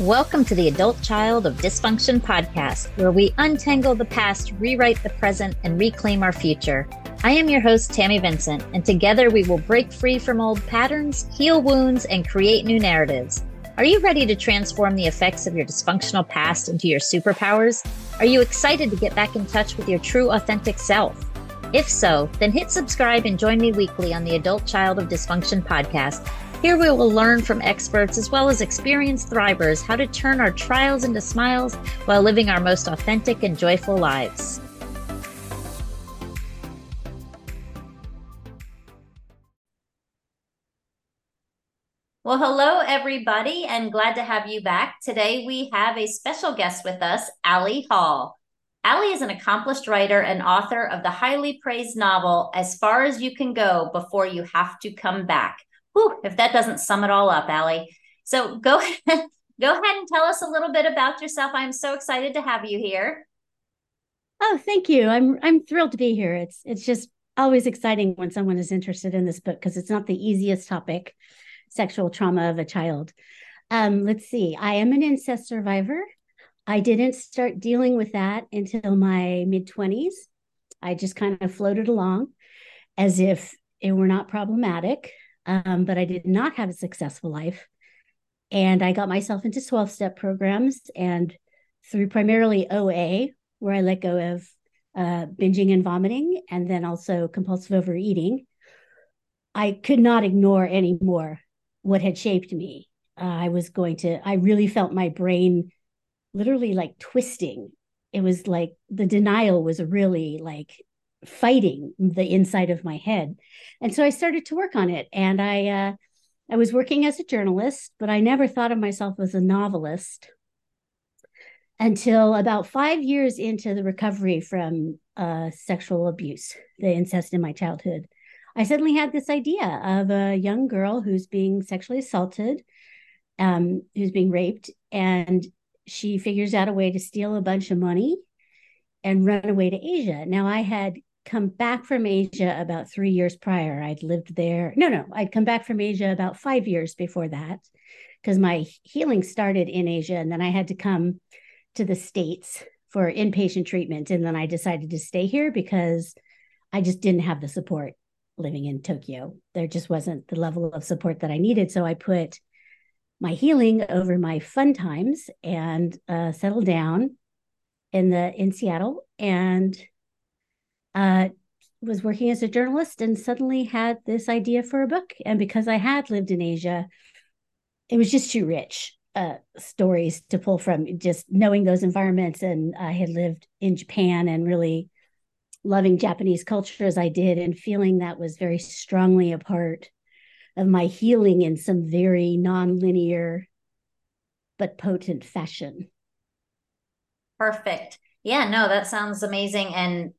Welcome to the Adult Child of Dysfunction podcast, where we untangle the past, rewrite the present, and reclaim our future. I am your host, Tammy Vincent, and together we will break free from old patterns, heal wounds, and create new narratives. Are you ready to transform the effects of your dysfunctional past into your superpowers? Are you excited to get back in touch with your true, authentic self? If so, then hit subscribe and join me weekly on the Adult Child of Dysfunction podcast here we will learn from experts as well as experienced thrivers how to turn our trials into smiles while living our most authentic and joyful lives. Well, hello, everybody, and glad to have you back. Today, we have a special guest with us, Alle Hall. Alle is an accomplished writer and author of the highly praised novel, As Far as You Can Go Before You Have to Come Back whew, if that doesn't sum it all up, Alle. So go ahead, go ahead and tell us a little bit about yourself. I'm so excited to have you here. Oh, thank you. I'm I'm thrilled to be here. It's it's just always exciting when someone is interested in this book because it's not the easiest topic, sexual trauma of a child. Um, let's see. I am an incest survivor. I didn't start dealing with that until my mid 20s. I just kind of floated along as if it were not problematic um, but I did not have a successful life. And I got myself into 12 step programs and through primarily OA, where I let go of uh, binging and vomiting, and then also compulsive overeating. I could not ignore anymore what had shaped me. Uh, I was going to, I really felt my brain literally like twisting. It was like the denial was really like fighting the inside of my head. And so I started to work on it. And I uh, I was working as a journalist, but I never thought of myself as a novelist until about five years into the recovery from uh, sexual abuse, the incest in my childhood. I suddenly had this idea of a young girl who's being sexually assaulted, um, who's being raped, and she figures out a way to steal a bunch of money and run away to Asia. Now, I had come back from Asia about three years prior. I'd lived there. No, no, I'd come back from Asia about five years before that because my healing started in Asia. And then I had to come to the States for inpatient treatment. And then I decided to stay here because I just didn't have the support living in Tokyo. There just wasn't the level of support that I needed. So I put my healing over my fun times and uh, settled down in the in Seattle and uh, was working as a journalist and suddenly had this idea for a book. And because I had lived in Asia, it was just too rich uh, stories to pull from just knowing those environments. And I had lived in Japan and really loving Japanese culture as I did and feeling that was very strongly a part of my healing in some very non-linear but potent fashion. Perfect. Yeah, no, that sounds amazing. And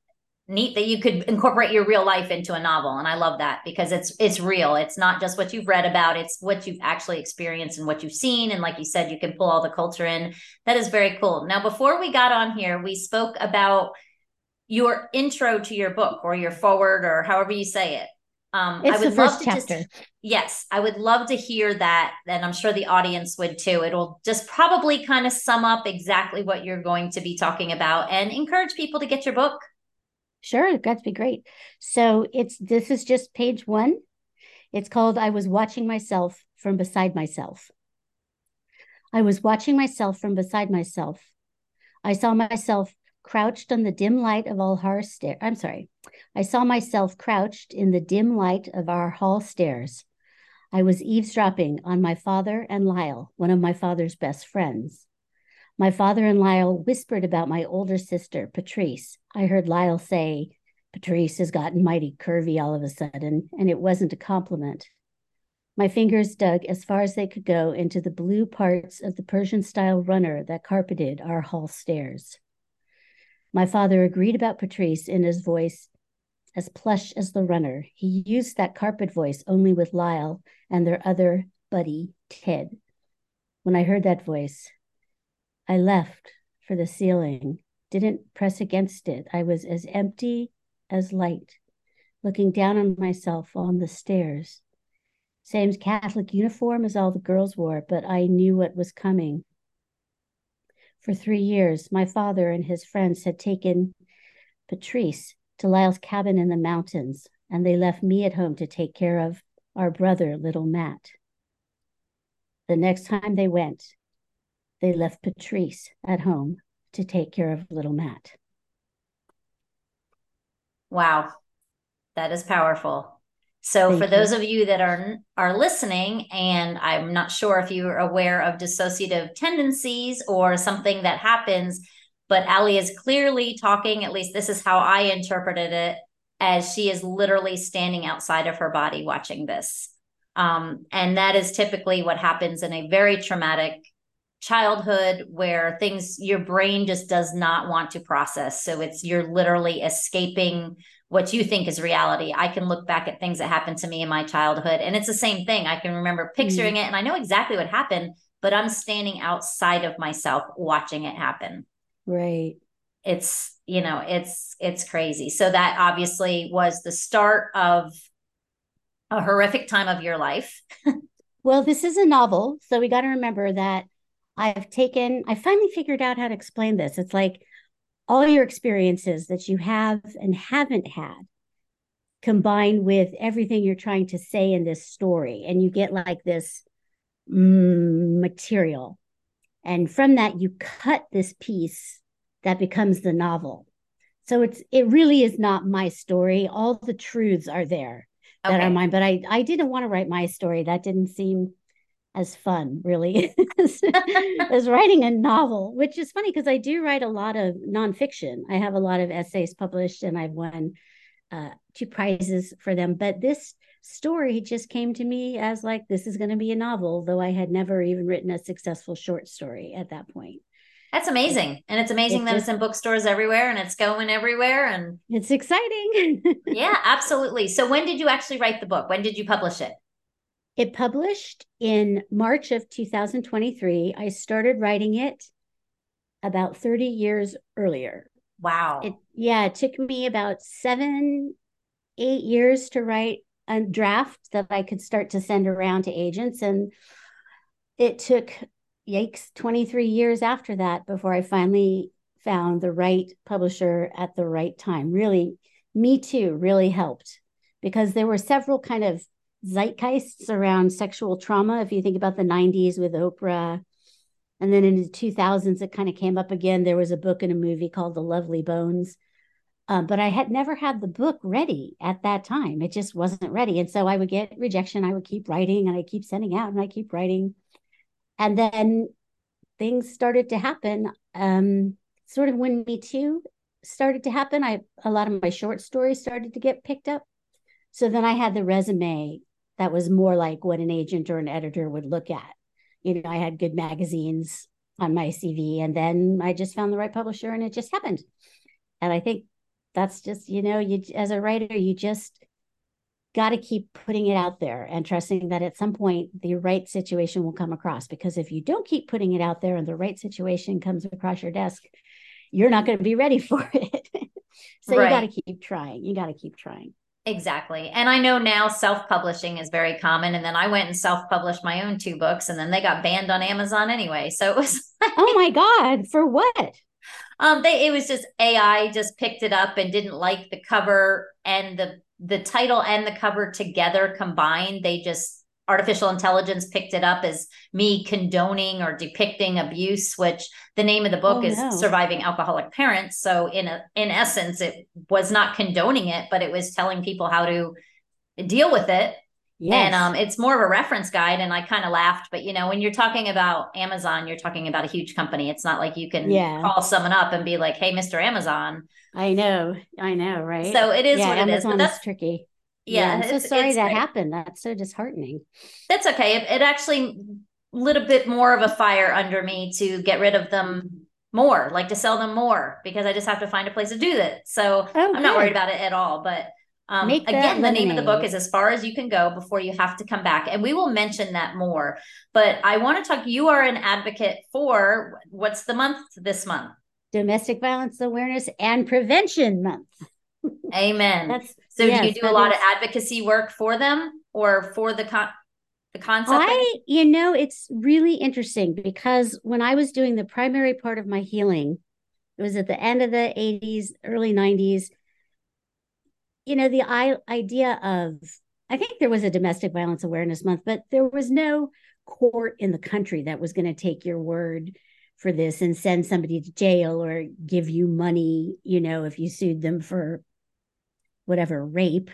neat that you could incorporate your real life into a novel and i love that because it's it's real it's not just what you've read about it's what you've actually experienced and what you've seen and like you said you can pull all the culture in that is very cool now before we got on here we spoke about your intro to your book or your forward or however you say it um, it's I would love to chapter. just yes, I would love to hear that, and I'm sure the audience would too. It'll just probably kind of sum up exactly what you're going to be talking about and encourage people to get your book. Sure, that'd be great. So it's this is just page one. It's called I Was Watching Myself from Beside Myself. I was watching myself from beside myself. I saw myself crouched on the dim light of all our stairs. I'm sorry. I saw myself crouched in the dim light of our hall stairs. I was eavesdropping on my father and Lyle, one of my father's best friends. My father and Lyle whispered about my older sister, Patrice. I heard Lyle say, Patrice has gotten mighty curvy all of a sudden, and it wasn't a compliment. My fingers dug as far as they could go into the blue parts of the Persian style runner that carpeted our hall stairs. My father agreed about Patrice in his voice as plush as the runner. He used that carpet voice only with Lyle and their other buddy, Ted. When I heard that voice, I left for the ceiling, didn't press against it. I was as empty as light, looking down on myself on the stairs. Same Catholic uniform as all the girls wore, but I knew what was coming. For three years, my father and his friends had taken Patrice to Lyle's cabin in the mountains, and they left me at home to take care of our brother, little Matt. The next time they went, they left Patrice at home to take care of little Matt. Wow. That is powerful. So Thank for you. those of you that are are listening and I'm not sure if you're aware of dissociative tendencies or something that happens but Alle is clearly talking at least this is how I interpreted it as she is literally standing outside of her body watching this. Um, and that is typically what happens in a very traumatic childhood where things your brain just does not want to process. So it's you're literally escaping what you think is reality. I can look back at things that happened to me in my childhood and it's the same thing. I can remember picturing mm-hmm. it and i know exactly what happened but i'm standing outside of myself watching it happen. Right. It's you know it's it's crazy. So that obviously was the start of a horrific time of your life. Well this is a novel so we got to remember that I've taken, I finally figured out how to explain this. It's like all your experiences that you have and haven't had combined with everything you're trying to say in this story. And you get like this mm, material. And from that, you cut this piece that becomes the novel. So it's it really is not my story. All the truths are there that okay. are mine. But I I didn't want to write my story. That didn't seem as fun, really, as, as writing a novel, which is funny because I do write a lot of nonfiction. I have a lot of essays published and I've won uh, two prizes for them. But this story just came to me as like, this is going to be a novel, though I had never even written a successful short story at that point. That's amazing. And it's amazing it that just, it's in bookstores everywhere and it's going everywhere. And it's exciting. yeah, absolutely. So, when did you actually write the book? When did you publish it? It published in March of 2023. I started writing it about 30 years earlier. Wow. It, yeah, it took me about seven, eight years to write a draft that I could start to send around to agents. And it took, yikes, 23 years after that before I finally found the right publisher at the right time. Really, me too, really helped because there were several kind of zeitgeists around sexual trauma. If you think about the 90s with Oprah, and then in the 2000s, it kind of came up again. There was a book and a movie called The Lovely Bones. Um, but I had never had the book ready at that time. It just wasn't ready. And so I would get rejection. I would keep writing and I keep sending out and I keep writing. And then things started to happen. Um, sort of when Me Too started to happen, I a lot of my short stories started to get picked up. So then I had the resume that was more like what an agent or an editor would look at. You know, I had good magazines on my CV, and then I just found the right publisher, and it just happened. And I think that's just, you know, you as a writer, you just got to keep putting it out there and trusting that at some point the right situation will come across. Because if you don't keep putting it out there and the right situation comes across your desk, you're not going to be ready for it. so right. you got to keep trying. You got to keep trying. Exactly. And I know now self publishing is very common. And then I went and self published my own two books and then they got banned on Amazon anyway. So it was like, Oh my God. For what? Um, they it was just AI just picked it up and didn't like the cover and the the title and the cover together combined. They just artificial intelligence picked it up as me condoning or depicting abuse which the name of the book oh, is no. surviving alcoholic parents. So in a, in essence it was not condoning it but it was telling people how to deal with it. Yes. and um, it's more of a reference guide and i kind of laughed but you know when you're talking about amazon you're talking about a huge company. It's not like you can yeah. call someone up and be like hey mr amazon. I know. I know right? So it is yeah, what Amazon is but that's tricky yeah, yeah I'm so sorry that happened. That's so disheartening. That's okay. It, it actually lit a bit more of a fire under me to get rid of them more, like to sell them more, because I just have to find a place to do that. So oh, I'm not worried about it at all. But um, again, the name of the book is As Far as You Can Go Before You Have to Come Back. And we will mention that more. But I want to talk, you are an advocate for what's the month this month? Domestic Violence Awareness and Prevention Month. Amen. That's so yes, do you do a lot is... of advocacy work for them or for the con- the concept? I, you know, it's really interesting because when I was doing the primary part of my healing, it was at the end of the 80s, early 90s. You know, the I- idea of, I think there was a domestic violence awareness month, but there was no court in the country that was going to take your word for this and send somebody to jail or give you money, you know, if you sued them for whatever rape.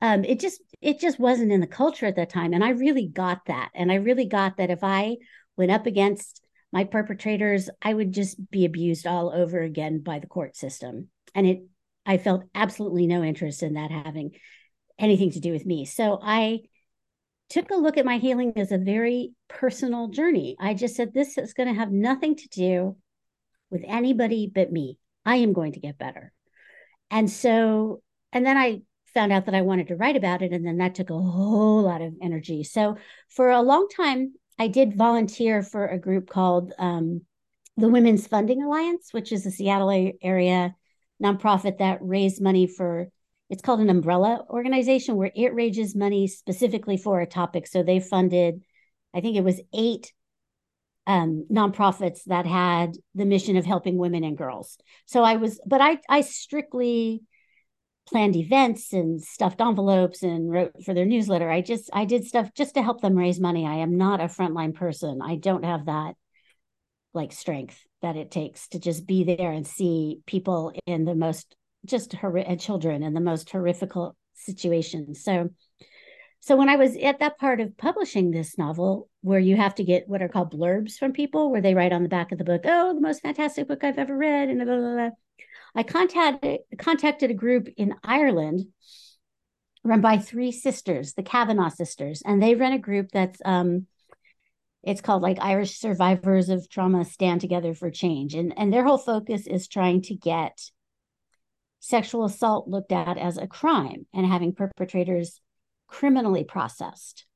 Um, it just it just wasn't in the culture at that time, and I really got that, and I really got that if I went up against my perpetrators, I would just be abused all over again by the court system, and it I felt absolutely no interest in that having anything to do with me. So I took a look at my healing as a very personal journey. I just said, this is going to have nothing to do with anybody but me. I am going to get better. And so, and then I found out that I wanted to write about it. And then that took a whole lot of energy. So for a long time, I did volunteer for a group called um, the Women's Funding Alliance, which is a Seattle area nonprofit that raised money for it's called an umbrella organization where it raises money specifically for a topic. So they funded, I think it was eight um, nonprofits that had the mission of helping women and girls. So I was, but I I strictly planned events and stuffed envelopes and wrote for their newsletter. I just I did stuff just to help them raise money. I am not a frontline person. I don't have that like strength that it takes to just be there and see people in the most just children in the most horrific situations. So, so when I was at that part of publishing this novel, where you have to get what are called blurbs from people, where they write on the back of the book, "Oh, the most fantastic book I've ever read," and blah, blah, blah. I contacted contacted a group in Ireland run by three sisters, the Kavanagh sisters, and they run a group that's um, it's called like Irish Survivors of Trauma Stand Together for Change, and and their whole focus is trying to get sexual assault looked at as a crime and having perpetrators criminally processed,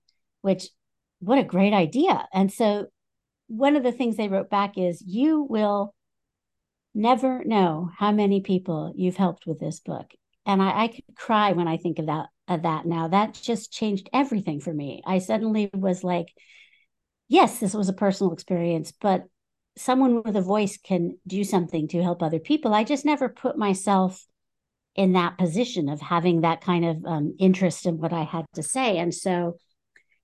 which what a great idea. And so one of the things they wrote back is you will never know how many people you've helped with this book. And I, I could cry when I think of that of that now. That just changed everything for me. I suddenly was like, yes, this was a personal experience, but someone with a voice can do something to help other people. I just never put myself in that position of having that kind of um, interest in what I had to say. And so,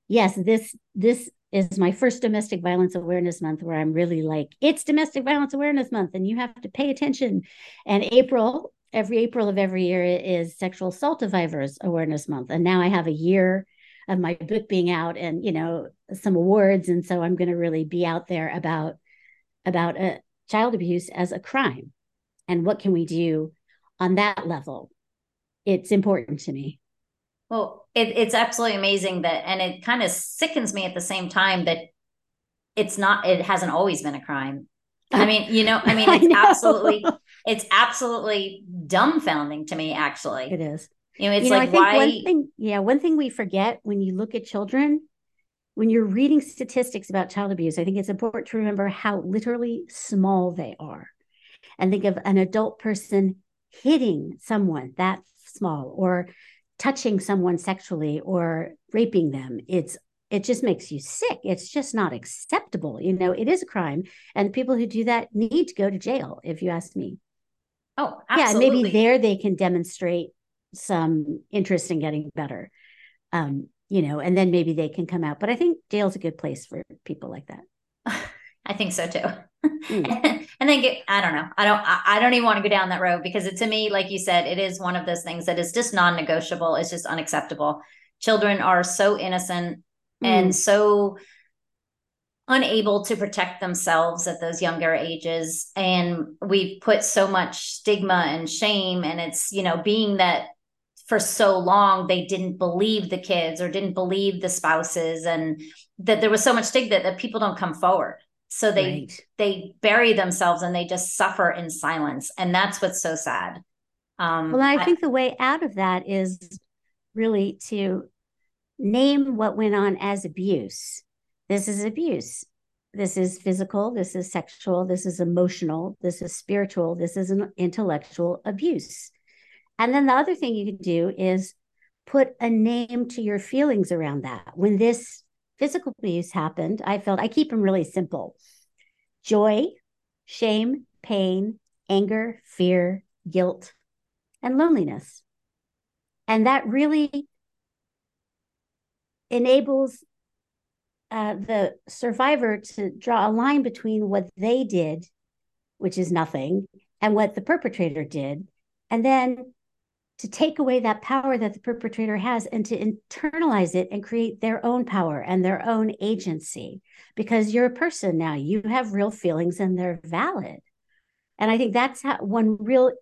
yes, this this is my first domestic violence awareness month where I'm really like, it's domestic violence awareness month, and you have to pay attention. And April, every April of every year is sexual assault survivors awareness month, and now I have a year of my book being out and you know some awards, and so I'm going to really be out there about about uh, child abuse as a crime and what can we do on that level, it's important to me. Well, it, it's absolutely amazing that, and it kind of sickens me at the same time that it's not, it hasn't always been a crime. I mean, you know, I mean, it's absolutely, it's absolutely dumbfounding to me, actually. It is. You know, it's you know, like why. One thing, yeah, one thing we forget when you look at children, when you're reading statistics about child abuse, I think it's important to remember how literally small they are. And think of an adult person hitting someone that small or touching someone sexually or raping them it's it just makes you sick. It's just not acceptable you know it is a crime and people who do that need to go to jail if you ask me. Oh absolutely. yeah maybe there they can demonstrate some interest in getting better um you know and then maybe they can come out. But i think jail's a good place for people like that i think so too. Mm. and then get i don't know. I don't i don't even want to go down that road because it to me like you said it is one of those things that is just non-negotiable. It's just unacceptable. Children are so innocent mm. and so unable to protect themselves at those younger ages. And we've put so much stigma and shame and it's you know being that for so long they didn't believe the kids or didn't believe the spouses and that there was so much stigma that people don't come forward so they right. they bury themselves and they just suffer in silence. And that's what's so sad. Um, well i think I, the way out of that is really to name what went on as abuse. This is abuse. This is physical. This is sexual. This is emotional. This is spiritual. This is an intellectual abuse. And then the other thing you can do is put a name to your feelings around that. When this physical abuse happened, I felt I keep them really simple joy, shame, pain, anger, fear, guilt, and loneliness. And that really enables uh, the survivor to draw a line between what they did, which is nothing, and what the perpetrator did. And then to take away that power that the perpetrator has and to internalize it and create their own power and their own agency. Because you're a person now you have real feelings and they're valid. And i think that's how one real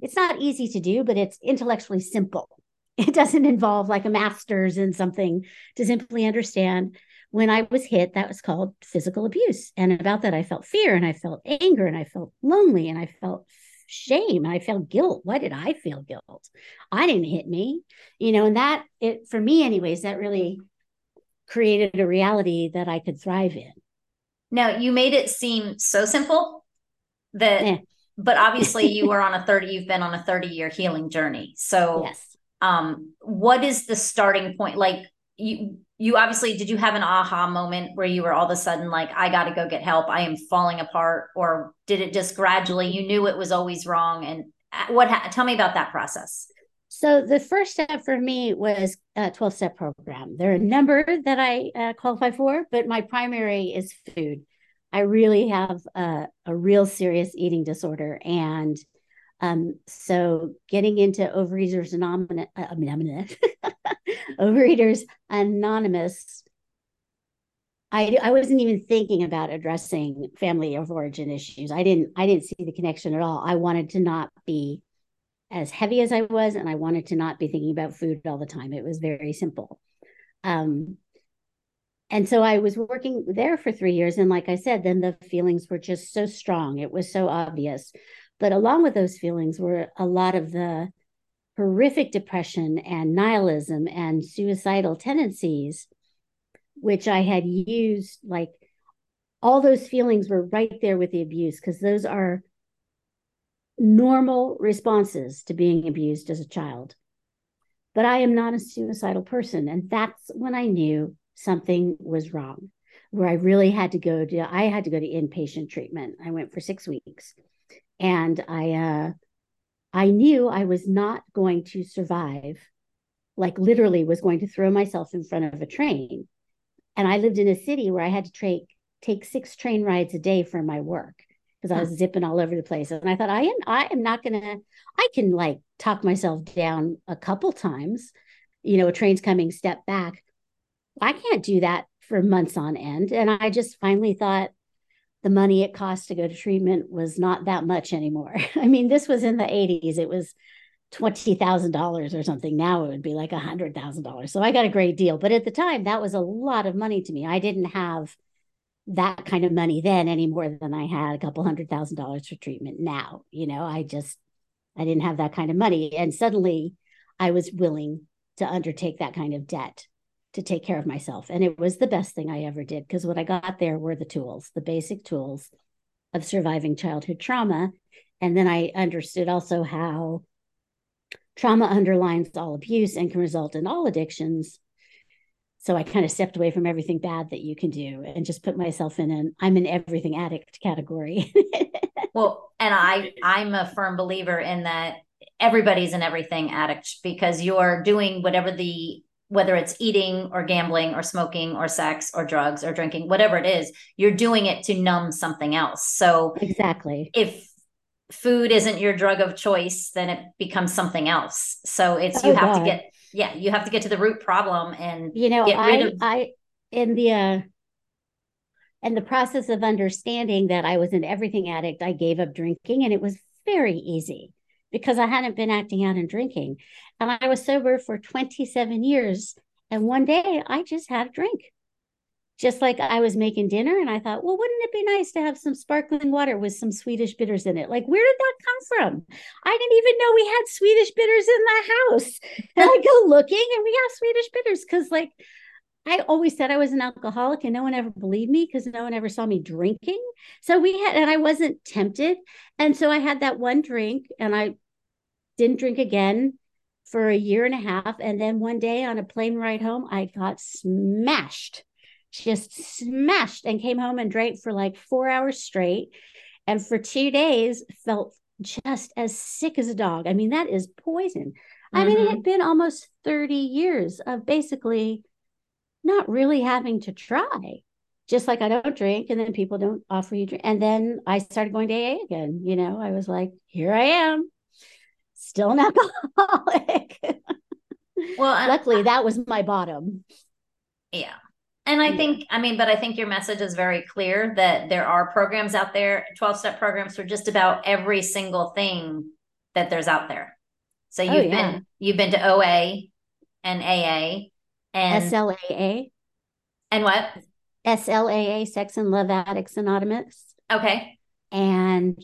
it's not easy to do but it's intellectually simple. It doesn't involve like a master's in something to simply understand. When i was hit that was called physical abuse. And about that i felt fear and i felt anger and i felt lonely and i felt shame I felt guilt. Why did I feel guilt? I didn't hit me, you know, and that it for me anyways, that really created a reality that I could thrive in. Now you made it seem so simple that yeah. but obviously you were on a 30 you've been on a 30 year healing journey. So yes. um what is the starting point like you you obviously did you have an aha moment where you were all of a sudden like i got to go get help. I am falling apart or did it just gradually you knew it was always wrong? And uh, what tell me about that process. So the first step for me was a 12 step program. There are a number that i uh, qualify for but my primary is food. I really have a, a real serious eating disorder and um, so getting into Overeaters Anonymous, uh, Overeaters Anonymous, I I wasn't even thinking about addressing family of origin issues. I didn't I didn't see the connection at all. I wanted to not be as heavy as I was, and I wanted to not be thinking about food all the time. It was very simple. Um, and so I was working there for three years. And like I said, then the feelings were just so strong. It was so obvious. But along with those feelings were a lot of the horrific depression and nihilism and suicidal tendencies, which I had used like all those feelings were right there with the abuse because those are normal responses to being abused as a child. But I am not a suicidal person. And that's when I knew something was wrong, where I really had to go to, I had to go to inpatient treatment. I went for six weeks and I uh, I knew I was not going to survive. Like literally, was going to throw myself in front of a train. And I lived in a city where I had to take take six train rides a day for my work because I was zipping all over the place. And I thought, I am I am not gonna. I can like talk myself down a couple times. You know, a train's coming, step back. I can't do that for months on end. And I just finally thought, the money it cost to go to treatment was not that much anymore. I mean, this was in the 80s. It was $20,000 or something. Now it would be like $100,000. So I got a great deal. But at the time, that was a lot of money to me. I didn't have that kind of money then any more than I had a couple hundred thousand dollars for treatment now. You know, I just, I didn't have that kind of money. And suddenly I was willing to undertake that kind of debt to take care of myself. And it was the best thing I ever did because what I got there were the tools, the basic tools of surviving childhood trauma. And then I understood also how trauma underlines all abuse and can result in all addictions. So I kind of stepped away from everything bad that you can do and just put myself in an I'm an everything addict category. well, and I I'm a firm believer in that everybody's an everything addict because you're doing whatever the whether it's eating or gambling or smoking or sex or drugs or drinking, whatever it is, you're doing it to numb something else. So, exactly. If food isn't your drug of choice, then it becomes something else. So, it's oh, you have God. to get, yeah, you have to get to the root problem and, you know, I, of- I, in the, uh, and the process of understanding that I was an everything addict, I gave up drinking and it was very easy because I hadn't been acting out and drinking. And I was sober for 27 years. And one day I just had a drink. Just like I was making dinner, and I thought, well, wouldn't it be nice to have some sparkling water with some Swedish bitters in it? Like, where did that come from? I didn't even know we had Swedish bitters in the house. And I go looking, and we have Swedish bitters because, like, I always said I was an alcoholic and no one ever believed me because no one ever saw me drinking. So we had, and I wasn't tempted. And so I had that one drink and I didn't drink again for a year and a half. And then one day on a plane ride home, I got smashed, just smashed, and came home and drank for like four hours straight. And for two days, felt just as sick as a dog. I mean, that is poison. Mm-hmm. I mean, it had mm-hmm. been almost 30 years of basically not really having to try. Just like I don't drink, and then people don't offer you drink. And then I started going to AA again. You know, I was like, here I am still an alcoholic. well, luckily that was my bottom. Yeah. And I think, I mean, but I think your message is very clear that there are programs out there, 12 step programs for just about every single thing that there's out there. So oh, you've oh, yeah. been, you've been to OA and AA and SLAA. And what? SLAA, Sex and Love Addicts Anonymous. Okay. And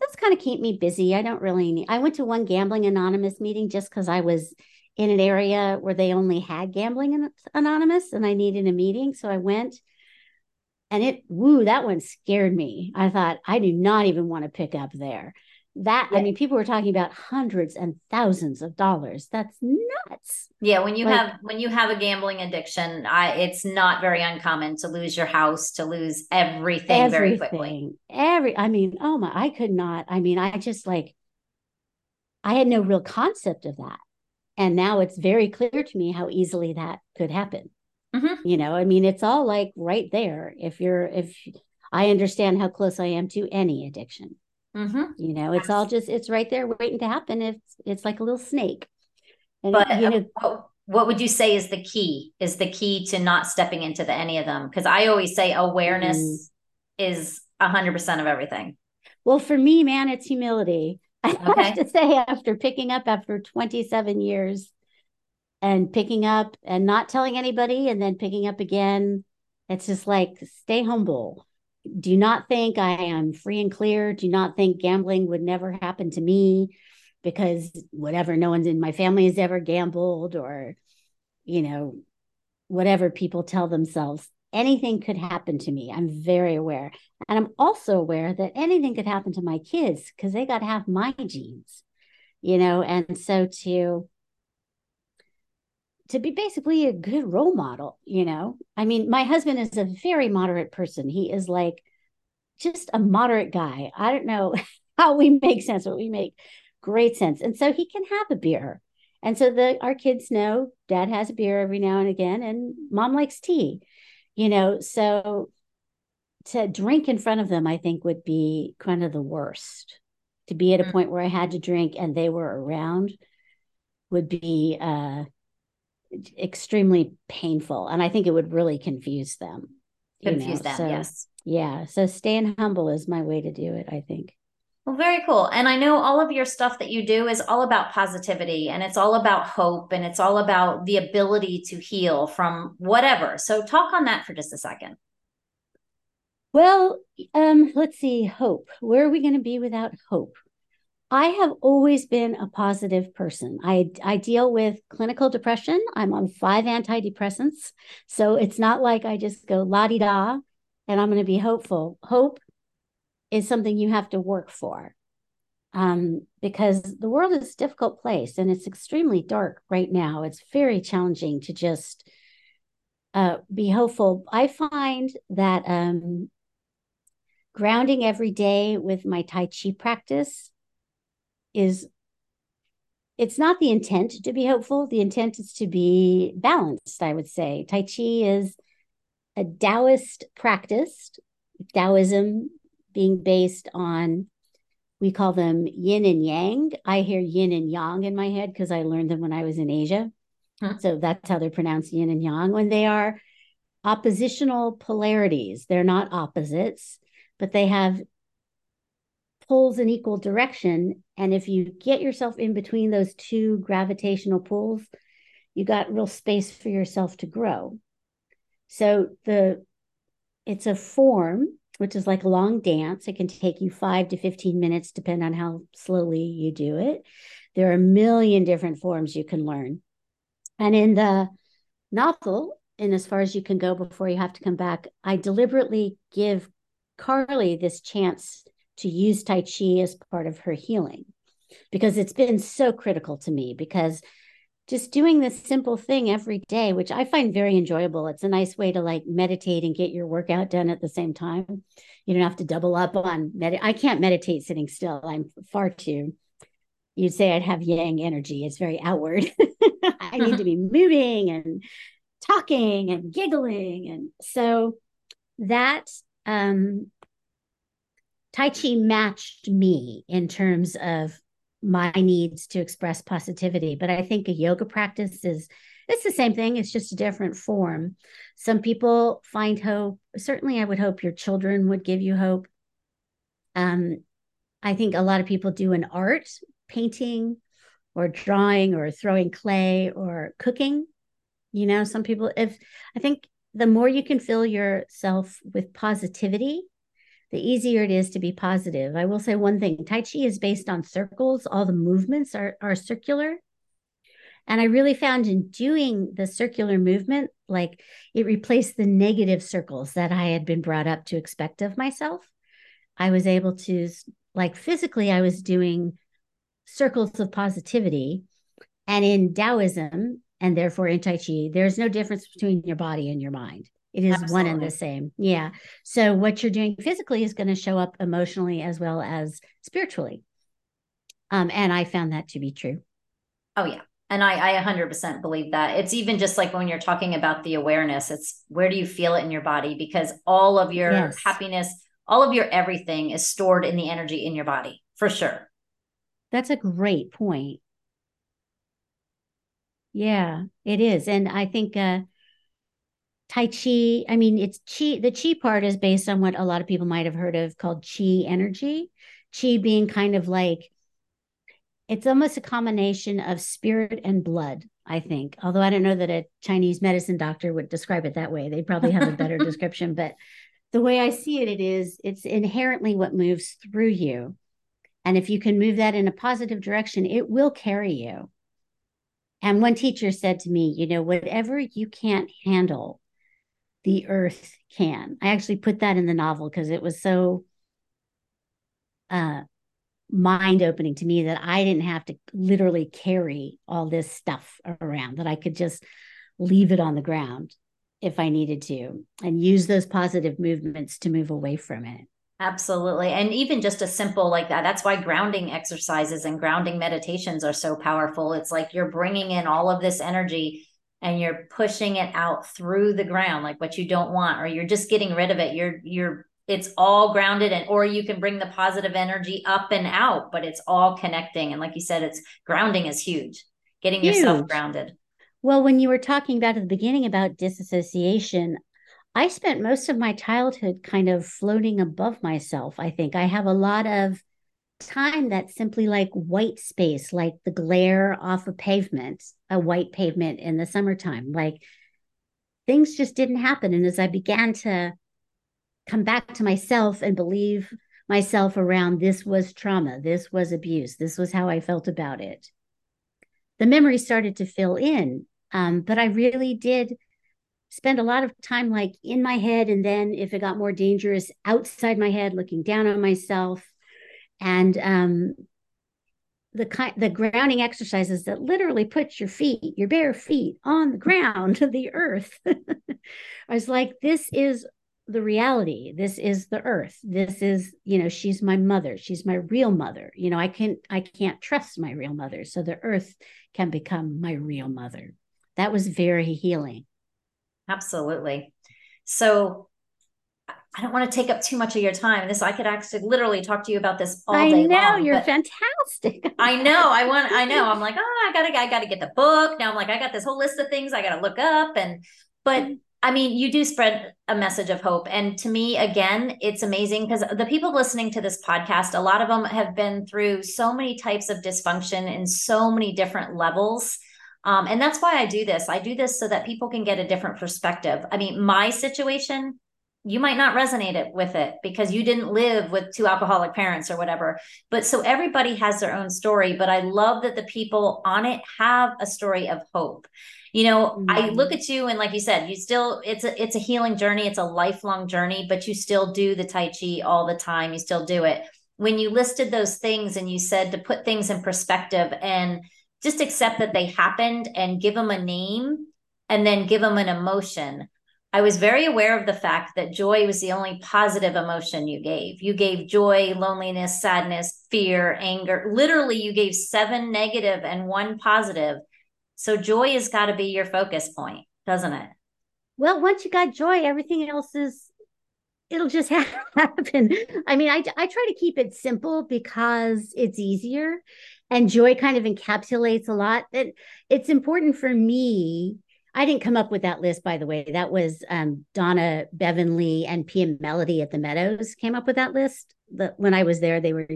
that's kind of keep me busy. I don't really need, I went to one gambling anonymous meeting just because I was in an area where they only had gambling anonymous and I needed a meeting. So I went and it, woo, that one scared me. I thought, I do not even want to pick up there that yeah. i mean people were talking about hundreds and thousands of dollars. That's nuts. Yeah when you like, have when you have a gambling addiction i it's not very uncommon to lose your house to lose everything, everything very quickly. Every i mean oh my i could not i mean i just like i had no real concept of that. And now it's very clear to me how easily that could happen. Mm-hmm. you know i mean it's all like right there if you're if i understand how close i am to any addiction Mm-hmm. You know, it's all just it's right there waiting to happen. It's it's like a little snake. And but you know, what, what would you say is the key? Is the key to not stepping into the, any of them? Because I always say awareness mm-hmm. is a hundred percent of everything. Well, for me, man, it's humility. I okay. have to say, after picking up after 27 years and picking up and not telling anybody and then picking up again, it's just like stay humble do not think I am free and clear. Do not think gambling would never happen to me because whatever, no one's in my family has ever gambled or, you know, whatever people tell themselves. Anything could happen to me. I'm very aware. And I'm also aware that anything could happen to my kids because they got half my genes, you know, and so to, to be basically a good role model, you know. I mean, my husband is a very moderate person. He is like just a moderate guy. I don't know how we make sense, but we make great sense. And so he can have a beer. And so the our kids know dad has a beer every now and again and mom likes tea. You know, so to drink in front of them I think would be kind of the worst. To be at a mm. point where I had to drink and they were around would be uh extremely painful and i think it would really confuse them confuse know? them so, yes. yeah so staying humble is my way to do it i think. Well very cool and i know all of your stuff that you do is all about positivity and it's all about hope and it's all about the ability to heal from whatever so talk on that for just a second. Well um let's see hope where are we going to be without hope I have always been a positive person. I, I deal with clinical depression. I'm on five antidepressants. So it's not like I just go la di da and I'm going to be hopeful. Hope is something you have to work for um, because the world is a difficult place and it's extremely dark right now. It's very challenging to just uh, be hopeful. I find that um, grounding every day with my Tai Chi practice is it's not the intent to be hopeful. The intent is to be balanced, I would say. Tai Chi is a Taoist practice, Taoism being based on, we call them yin and yang. I hear yin and yang in my head because I learned them when I was in Asia. Huh. So that's how they're pronounced yin and yang. When they are oppositional polarities, they're not opposites, but they have pulls in equal direction. And if you get yourself in between those two gravitational pulls, you got real space for yourself to grow. So the it's a form which is like a long dance. It can take you five to 15 minutes, depend on how slowly you do it. There are a million different forms you can learn. And in the novel, and as far as you can go before you have to come back, I deliberately give Carly this chance to use Tai Chi as part of her healing because it's been so critical to me. Because just doing this simple thing every day, which I find very enjoyable. It's a nice way to like meditate and get your workout done at the same time. You don't have to double up on med. I can't meditate sitting still. I'm far too. You'd say I'd have yang energy. It's very outward. I need to be moving and talking and giggling, and so that um, Tai Chi matched me in terms of my needs to express positivity. But I think a yoga practice is it's the same thing, it's just a different form. Some people find hope. Certainly, I would hope your children would give you hope. Um, I think a lot of people do an art, painting or drawing or throwing clay or cooking. You know, some people, if I think the more you can fill yourself with positivity, the easier it is to be positive. I will say one thing Tai Chi is based on circles, all the movements are, are circular. And I really found in doing the circular movement, like it replaced the negative circles that I had been brought up to expect of myself. I was able to, like physically, I was doing circles of positivity. And in Taoism, and therefore in Tai Chi, there's no difference between your body and your mind. It is Absolutely. one and the same. Yeah. So what you're doing physically is going to show up emotionally as well as spiritually. Um, and I found that to be true. Oh yeah. And I, I 100% believe that. It's even just like when you're talking about the awareness, it's where do you feel it in your body? Because all of your yes. happiness, all of your everything is stored in the energy in your body for sure. That's a great point. Yeah, it is. And I think uh, Tai Chi, I mean, it's Chi, the Chi part is based on what a lot of people might have heard of called Chi energy. Chi being kind of like, it's almost a combination of spirit and blood, I think. Although I don't know that a Chinese medicine doctor would describe it that way. They'd probably have a better description. But the way I see it, it is, it's inherently what moves through you. And if you can move that in a positive direction, it will carry you. And one teacher said to me, you know, whatever you can't handle, the earth can. I actually put that in the novel because it was so uh, mind opening to me that I didn't have to literally carry all this stuff around, that I could just leave it on the ground if I needed to and use those positive movements to move away from it. Absolutely. And even just a simple like that, that's why grounding exercises and grounding meditations are so powerful. It's like you're bringing in all of this energy and you're pushing it out through the ground like what you don't want or you're just getting rid of it. You're you're it's all grounded and or you can bring the positive energy up and out but it's all connecting. And like you said it's grounding is huge. Getting huge. yourself grounded. Well when you were talking about at the beginning about disassociation i spent most of my childhood kind of floating above myself i think. I have a lot of time that's simply like white space, like the glare off a pavement, a white pavement in the summertime. Like things just didn't happen. And as I began to come back to myself and believe myself around this was trauma, this was abuse, this was how I felt about it, the memory started to fill in. Um, but I really did spend a lot of time like in my head. And then if it got more dangerous, outside my head, looking down on myself and um, the kind the grounding exercises that literally put your feet your bare feet on the ground the earth. I was like this is the reality. This is the earth. This is you know she's my mother. She's my real mother. You know i can't i can't trust my real mother so the earth can become my real mother. That was very healing. Absolutely. So I don't want to take up too much of your time. This I could actually literally talk to you about this all I day I know, long. You're fantastic. I know. I want. I know. I'm like, oh, I gotta. I gotta get the book. Now I'm like, I got this whole list of things I gotta look up. And but mm-hmm. I mean, you do spread a message of hope. And to me, again, it's amazing because the people listening to this podcast, a lot of them have been through so many types of dysfunction in so many different levels. Um, and that's why I do this. I do this so that people can get a different perspective. I mean, my situation you might not resonate it with it because you didn't live with two alcoholic parents or whatever but so everybody has their own story but i love that the people on it have a story of hope you know mm-hmm. i look at you and like you said you still it's a it's a healing journey it's a lifelong journey but you still do the tai chi all the time you still do it when you listed those things and you said to put things in perspective and just accept that they happened and give them a name and then give them an emotion. I was very aware of the fact that joy was the only positive emotion you gave. You gave joy, loneliness, sadness, fear, anger. Literally, you gave seven negative and one positive. So joy has got to be your focus point, doesn't it? Well, once you got joy, everything else is it'll just happen. I mean, I I try to keep it simple because it's easier and joy kind of encapsulates a lot that it's important for me I didn't come up with that list, by the way. That was um, Donna Bevan-Lee and Pia Mellody at the Meadows came up with that list. The, when I was there, they were,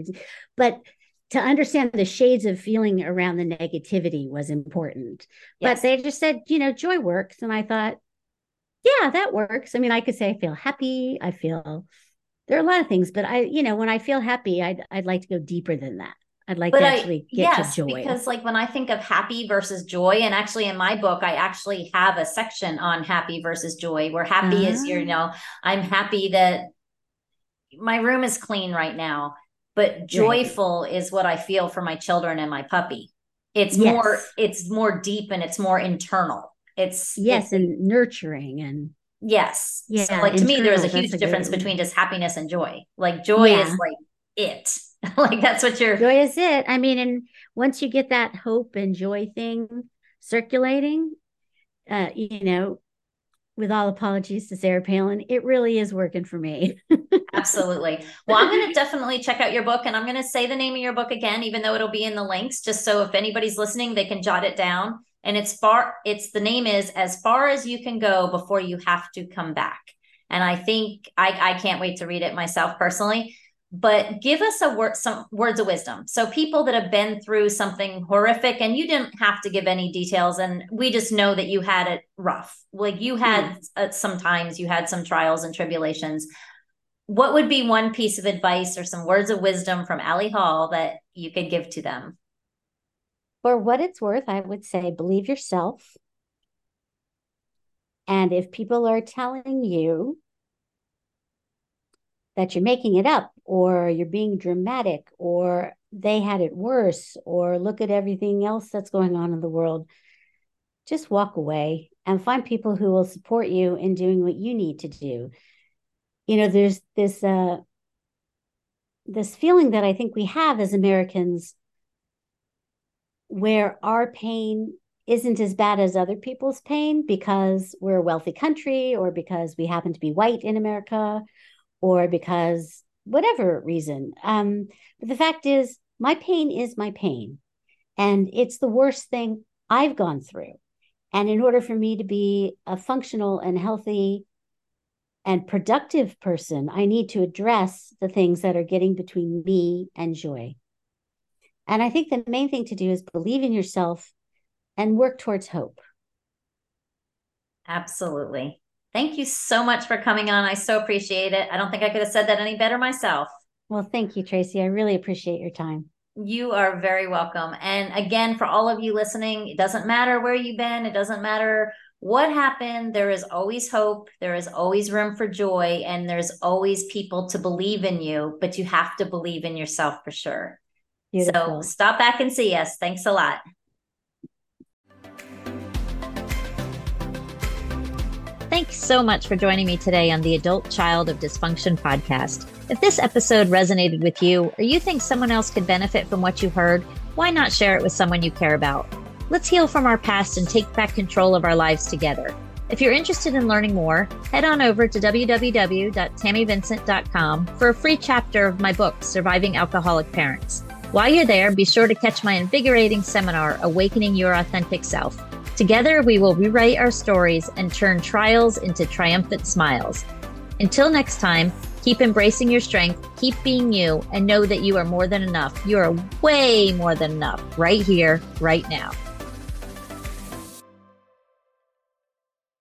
but to understand the shades of feeling around the negativity was important. Yes. But they just said, you know, joy works. And I thought, yeah, that works. I mean, I could say I feel happy. I feel there are a lot of things, but I, you know, when I feel happy, I'd I'd like to go deeper than that. I'd like but to actually I, get yes, to joy. Because like when I think of happy versus joy, and actually in my book, I actually have a section on happy versus joy, where happy uh-huh. is you ah. know, I'm happy that my room is clean right now, but joyful right. is what I feel for my children and my puppy. It's yes. more, it's more deep and it's more internal. It's yes, it's, and nurturing and yes. Yeah. So like to me, there's a huge difference between just happiness and joy. Like joy yeah. is like it like that's what you're joy is it. I mean and once you get that hope and joy thing circulating uh you know with all apologies to sarah palin it really is working for me. Absolutely. Well i'm going to definitely check out your book and i'm going to say the name of your book again even though it'll be in the links just so if anybody's listening they can jot it down. And it's far it's the name is as far as you can go before you have to come back. And i think i i can't wait to read it myself personally but give us a word some words of wisdom. So people that have been through something horrific and you didn't have to give any details and we just know that you had it rough. Like you had mm. uh, sometimes you had some trials and tribulations. What would be one piece of advice or some words of wisdom from Alle Hall that you could give to them? For what it's worth i would say believe yourself. And if people are telling you that you're making it up or you're being dramatic or they had it worse or look at everything else that's going on in the world. Just walk away and find people who will support you in doing what you need to do. You know there's this uh this feeling that i think we have as americans where our pain isn't as bad as other people's pain because we're a wealthy country or because we happen to be white in america or because whatever reason. Um, but the fact is, my pain is my pain. And it's the worst thing I've gone through. And in order for me to be a functional and healthy and productive person, I need to address the things that are getting between me and joy. And I think the main thing to do is believe in yourself and work towards hope. Absolutely. Thank you so much for coming on. I so appreciate it. I don't think I could have said that any better myself. Well, thank you, Tracy. I really appreciate your time. You are very welcome. And again, for all of you listening, it doesn't matter where you've been, it doesn't matter what happened. There is always hope, there is always room for joy, and there's always people to believe in you, but you have to believe in yourself for sure. Beautiful. So stop back and see us. Thanks a lot. Thanks so much for joining me today on the Adult Child of Dysfunction podcast. If this episode resonated with you or you think someone else could benefit from what you heard, why not share it with someone you care about? Let's heal from our past and take back control of our lives together. If you're interested in learning more, head on over to www.tammyvincent.com for a free chapter of my book, Surviving Alcoholic Parents. While you're there, be sure to catch my invigorating seminar, Awakening Your Authentic Self. Together, we will rewrite our stories and turn trials into triumphant smiles. Until next time, keep embracing your strength, keep being you, and know that you are more than enough. You are way more than enough right here, right now.